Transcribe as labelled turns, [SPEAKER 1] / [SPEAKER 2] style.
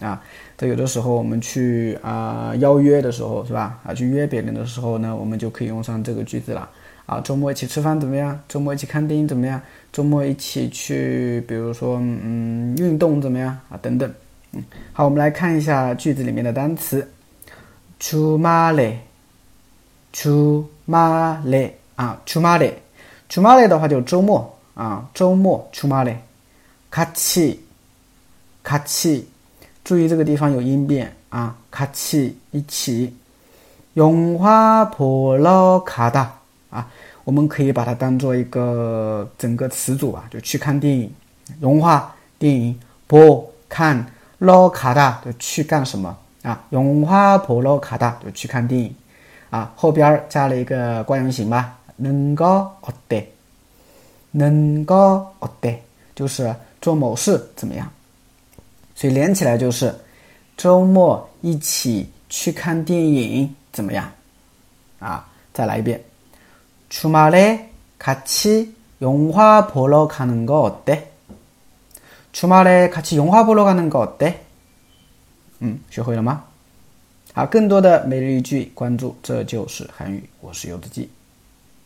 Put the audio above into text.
[SPEAKER 1] 啊，这有的时候我们去啊邀约的时候是吧？啊，去约别人的时候呢，我们就可以用上这个句子了。啊，周末一起吃饭怎么样？周末一起看电影怎么样？周末一起去，比如说嗯运动怎么样？啊，等等。嗯，好，我们来看一下句子里面的单词。주말 에， 주말 에， 啊，주말 에， 주말 에的话就周末啊，周末주말 에， 같 이， 같이 注意这个地方有音变啊，卡起一起，融化普洛卡达啊，我们可以把它当做一个整个词组啊，就去看电影，融化电影，波看劳卡达，就去干什么？啊，融化普洛卡达，就去看电影。啊，后边加了一个惯用型吧，能够，能，就是做某事怎么样？所以连起来就是周末一起去看电影怎么样？啊，再来一遍。주말에같이영화보러가는거어 때？ 주말에같이영화보러가는거어 때？ 嗯，学会了吗？好，更多的每日一句，关注这就是韩语，我是柚子鸡。